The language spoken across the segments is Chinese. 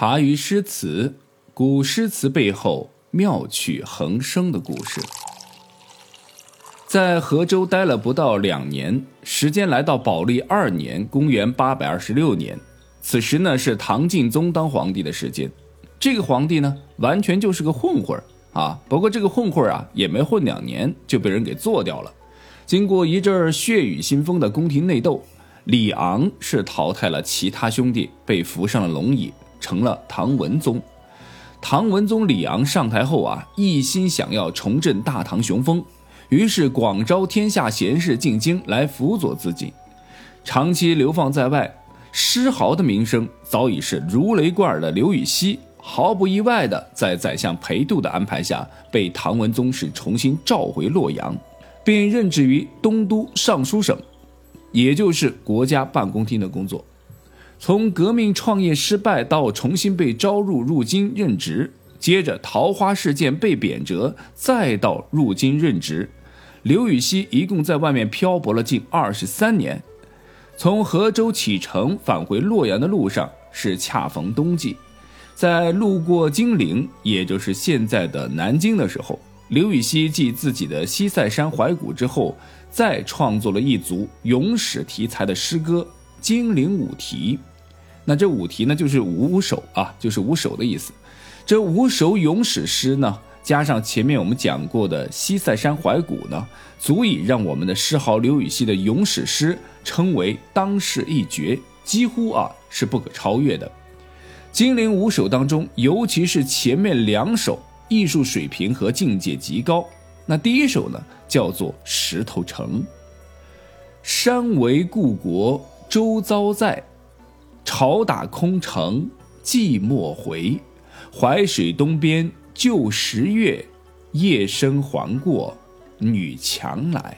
茶余诗词，古诗词背后妙趣横生的故事。在河州待了不到两年，时间来到宝历二年（公元826年），此时呢是唐敬宗当皇帝的时间。这个皇帝呢，完全就是个混混啊！不过这个混混啊，也没混两年就被人给做掉了。经过一阵血雨腥风的宫廷内斗，李昂是淘汰了其他兄弟，被扶上了龙椅。成了唐文宗。唐文宗李昂上台后啊，一心想要重振大唐雄风，于是广招天下贤士进京来辅佐自己。长期流放在外，诗豪的名声早已是如雷贯耳的刘禹锡，毫不意外的在宰相裴度的安排下，被唐文宗是重新召回洛阳，并任职于东都尚书省，也就是国家办公厅的工作。从革命创业失败到重新被招入入京任职，接着桃花事件被贬谪，再到入京任职，刘禹锡一共在外面漂泊了近二十三年。从河州启程返回洛阳的路上是恰逢冬季，在路过金陵，也就是现在的南京的时候，刘禹锡继自己的西塞山怀古之后，再创作了一组咏史题材的诗歌《金陵五题》。那这五题呢，就是五首啊，就是五首的意思。这五首咏史诗呢，加上前面我们讲过的西塞山怀古呢，足以让我们的诗豪刘禹锡的咏史诗称为当世一绝，几乎啊是不可超越的。金陵五首当中，尤其是前面两首，艺术水平和境界极高。那第一首呢，叫做《石头城》。山为故国，周遭在。朝打空城寂寞回，淮水东边旧时月，夜深还过女墙来。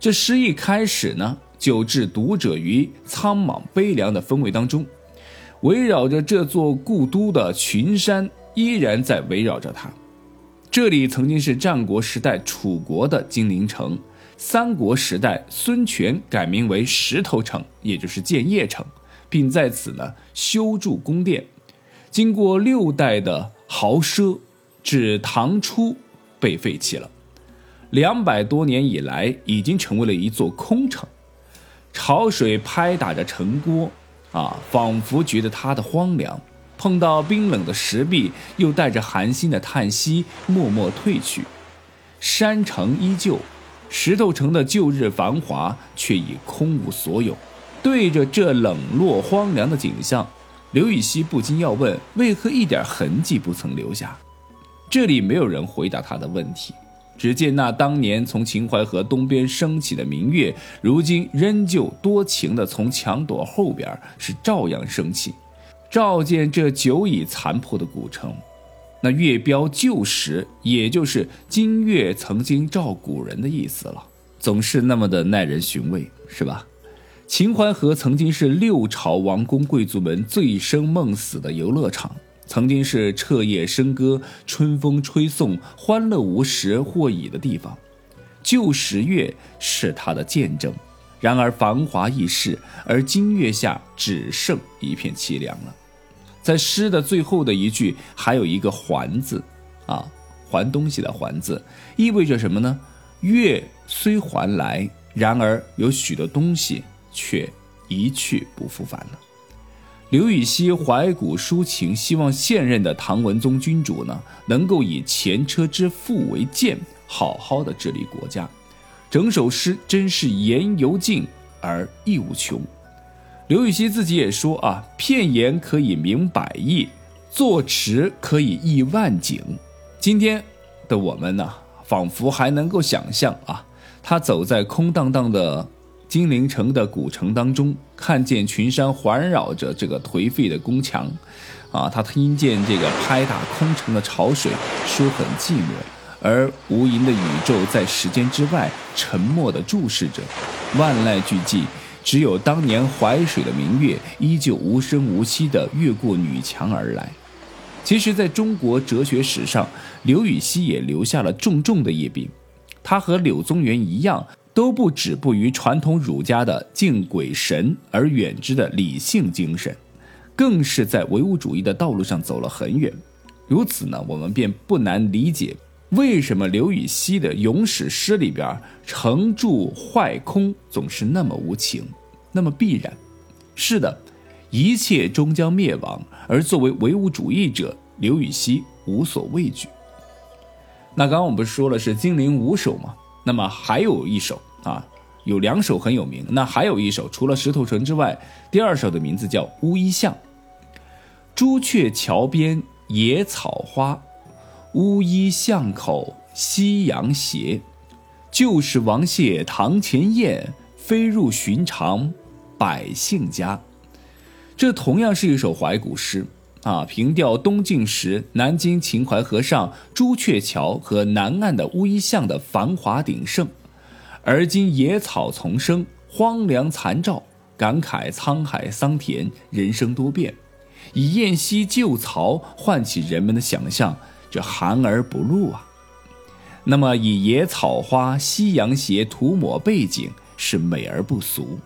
这诗一开始呢，就置读者于苍茫悲凉的氛围当中，围绕着这座故都的群山，依然在围绕着它。这里曾经是战国时代楚国的金陵城，三国时代孙权改名为石头城，也就是建邺城。并在此呢修筑宫殿，经过六代的豪奢，至唐初被废弃了。两百多年以来，已经成为了一座空城。潮水拍打着城郭，啊，仿佛觉得它的荒凉。碰到冰冷的石壁，又带着寒心的叹息，默默退去。山城依旧，石头城的旧日繁华却已空无所有。对着这冷落荒凉的景象，刘禹锡不禁要问：为何一点痕迹不曾留下？这里没有人回答他的问题。只见那当年从秦淮河东边升起的明月，如今仍旧多情的从墙垛后边是照样升起，照见这久已残破的古城。那月标旧时，也就是今月曾经照古人的意思了，总是那么的耐人寻味，是吧？秦淮河曾经是六朝王公贵族们醉生梦死的游乐场，曾经是彻夜笙歌、春风吹送、欢乐无时或已的地方。旧时月是它的见证，然而繁华易逝，而今月下只剩一片凄凉了。在诗的最后的一句，还有一个“还”字，啊，还东西的“还”字，意味着什么呢？月虽还来，然而有许多东西。却一去不复返了。刘禹锡怀古抒情，希望现任的唐文宗君主呢，能够以前车之覆为鉴，好好的治理国家。整首诗真是言犹尽而意无穷。刘禹锡自己也说啊，片言可以明百意，作词可以溢万景。今天的我们呢，仿佛还能够想象啊，他走在空荡荡的。金陵城的古城当中，看见群山环绕着这个颓废的宫墙，啊，他听见这个拍打空城的潮水，说很寂寞，而无垠的宇宙在时间之外沉默地注视着，万籁俱寂，只有当年淮水的明月依旧无声无息地越过女墙而来。其实，在中国哲学史上，刘禹锡也留下了重重的一笔，他和柳宗元一样。都不止步于传统儒家的敬鬼神而远之的理性精神，更是在唯物主义的道路上走了很远。如此呢，我们便不难理解为什么刘禹锡的咏史诗里边“成住坏空”总是那么无情，那么必然。是的，一切终将灭亡，而作为唯物主义者，刘禹锡无所畏惧。那刚刚我们不是说了是金陵五首吗？那么还有一首啊，有两首很有名。那还有一首，除了《石头城》之外，第二首的名字叫《乌衣巷》。朱雀桥边野草花，乌衣巷口夕阳斜。旧时王谢堂前燕，飞入寻常百姓家。这同样是一首怀古诗。啊，凭吊东晋时南京秦淮河上朱雀桥和南岸的乌衣巷的繁华鼎盛，而今野草丛生，荒凉残照，感慨沧海桑田，人生多变，以燕西旧曹唤起人们的想象，这含而不露啊。那么以野草花、夕阳斜涂抹背景，是美而不俗。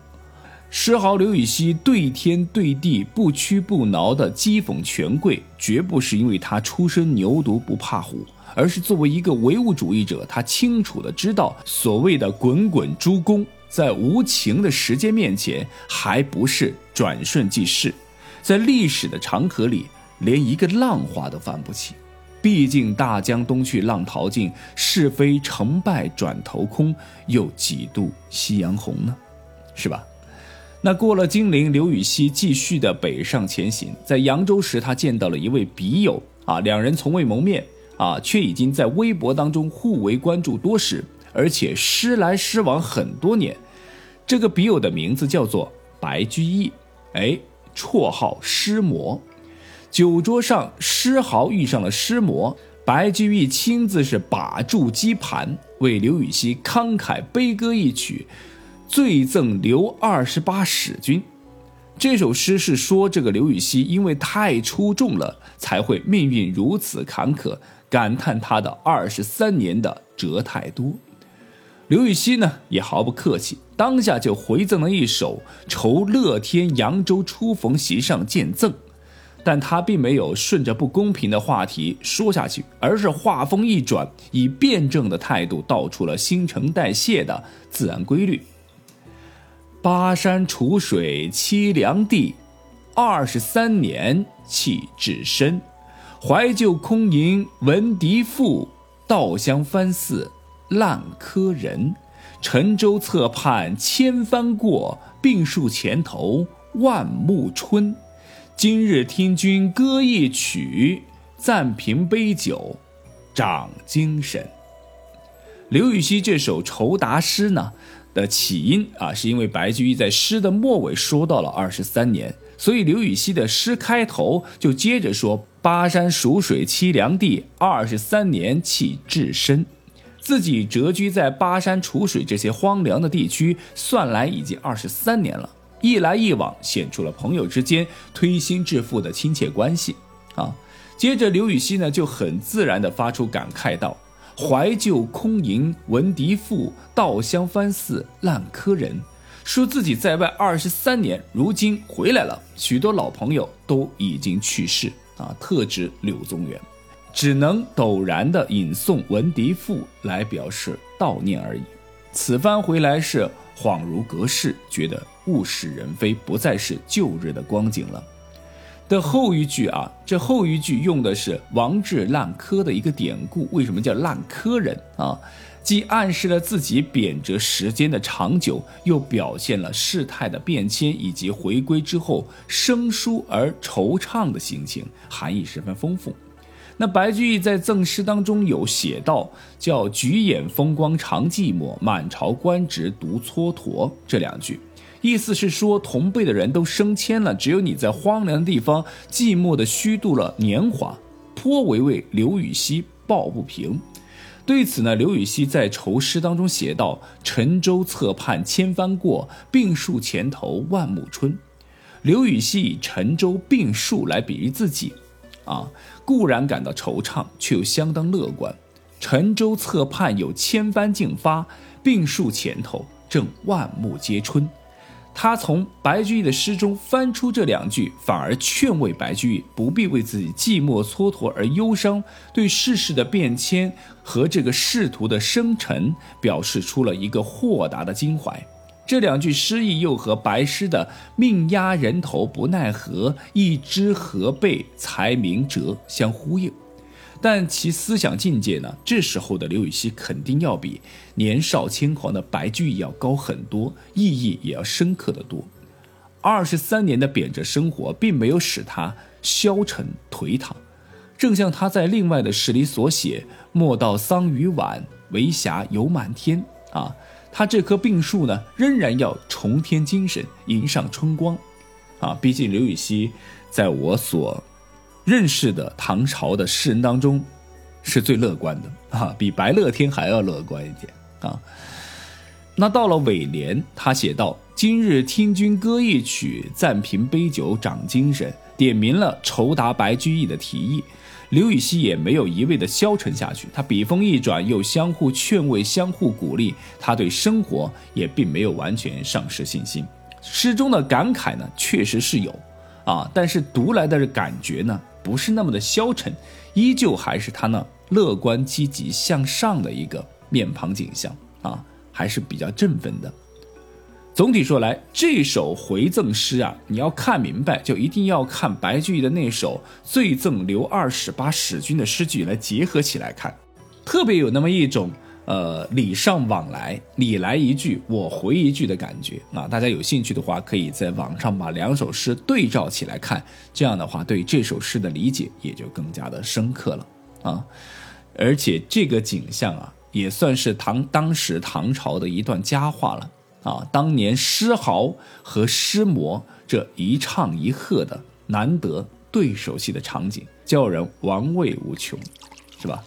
诗豪刘禹锡对天对地不屈不挠的讥讽权贵，绝不是因为他出身牛犊不怕虎，而是作为一个唯物主义者，他清楚的知道，所谓的滚滚诸公，在无情的时间面前，还不是转瞬即逝，在历史的长河里，连一个浪花都翻不起。毕竟大江东去，浪淘尽，是非成败转头空，又几度夕阳红呢？是吧？那过了金陵，刘禹锡继续的北上前行。在扬州时，他见到了一位笔友啊，两人从未谋面啊，却已经在微博当中互为关注多时，而且诗来诗往很多年。这个笔友的名字叫做白居易，哎，绰号诗魔。酒桌上，诗豪遇上了诗魔，白居易亲自是把住鸡盘，为刘禹锡慷慨悲歌一曲。醉赠刘二十八使君，这首诗是说这个刘禹锡因为太出众了，才会命运如此坎坷，感叹他的二十三年的折太多。刘禹锡呢也毫不客气，当下就回赠了一首《酬乐天扬州初逢席上见赠》，但他并没有顺着不公平的话题说下去，而是话锋一转，以辩证的态度道出了新陈代谢的自然规律。巴山楚水凄凉地，二十三年弃置身。怀旧空吟闻笛赋，稻香翻似烂柯人。沉舟侧畔千帆过，病树前头万木春。今日听君歌一曲，暂凭杯酒长精神。刘禹锡这首酬答诗呢？的起因啊，是因为白居易在诗的末尾说到了二十三年，所以刘禹锡的诗开头就接着说：“巴山蜀水凄凉地，二十三年弃置身。”自己谪居在巴山楚水这些荒凉的地区，算来已经二十三年了。一来一往，显出了朋友之间推心置腹的亲切关系啊。接着，刘禹锡呢就很自然地发出感慨道。怀旧空吟闻笛赋，稻香翻似烂柯人。说自己在外二十三年，如今回来了，许多老朋友都已经去世啊，特指柳宗元，只能陡然的吟诵闻笛赋来表示悼念而已。此番回来是恍如隔世，觉得物是人非，不再是旧日的光景了。的后一句啊，这后一句用的是王志烂柯的一个典故。为什么叫烂柯人啊？既暗示了自己贬谪时间的长久，又表现了事态的变迁以及回归之后生疏而惆怅的心情，含义十分丰富。那白居易在赠诗当中有写到，叫“举眼风光长寂寞，满朝官职独蹉跎”这两句。意思是说，同辈的人都升迁了，只有你在荒凉的地方寂寞的虚度了年华，颇为为刘禹锡抱不平。对此呢，刘禹锡在愁诗当中写道：“沉舟侧畔千帆过，病树前头万木春。”刘禹锡以沉舟病树来比喻自己，啊，固然感到惆怅，却又相当乐观。沉舟侧畔有千帆竞发，病树前头正万木皆春。他从白居易的诗中翻出这两句，反而劝慰白居易不必为自己寂寞蹉跎而忧伤，对世事的变迁和这个仕途的生沉表示出了一个豁达的襟怀。这两句诗意又和白诗的“命压人头不奈何，一知何备才名折”相呼应。但其思想境界呢？这时候的刘禹锡肯定要比年少轻狂的白居易要高很多，意义也要深刻的多。二十三年的贬谪生活，并没有使他消沉颓唐，正像他在另外的诗里所写：“莫道桑榆晚，为霞犹满天。”啊，他这棵病树呢，仍然要重添精神，迎上春光。啊，毕竟刘禹锡在我所。认识的唐朝的诗人当中，是最乐观的啊，比白乐天还要乐观一点啊。那到了尾联，他写道：“今日听君歌一曲，暂凭杯酒长精神。”点明了酬答白居易的提议。刘禹锡也没有一味的消沉下去，他笔锋一转，又相互劝慰，相互鼓励。他对生活也并没有完全丧失信心。诗中的感慨呢，确实是有啊，但是读来的感觉呢？不是那么的消沉，依旧还是他那乐观积极向上的一个面庞景象啊，还是比较振奋的。总体说来，这首回赠诗啊，你要看明白，就一定要看白居易的那首《醉赠刘二使八使君》的诗句来结合起来看，特别有那么一种。呃，礼尚往来，你来一句，我回一句的感觉啊！大家有兴趣的话，可以在网上把两首诗对照起来看，这样的话，对这首诗的理解也就更加的深刻了啊！而且这个景象啊，也算是唐当时唐朝的一段佳话了啊！当年诗豪和诗魔这一唱一和的难得对手戏的场景，叫人玩味无穷，是吧？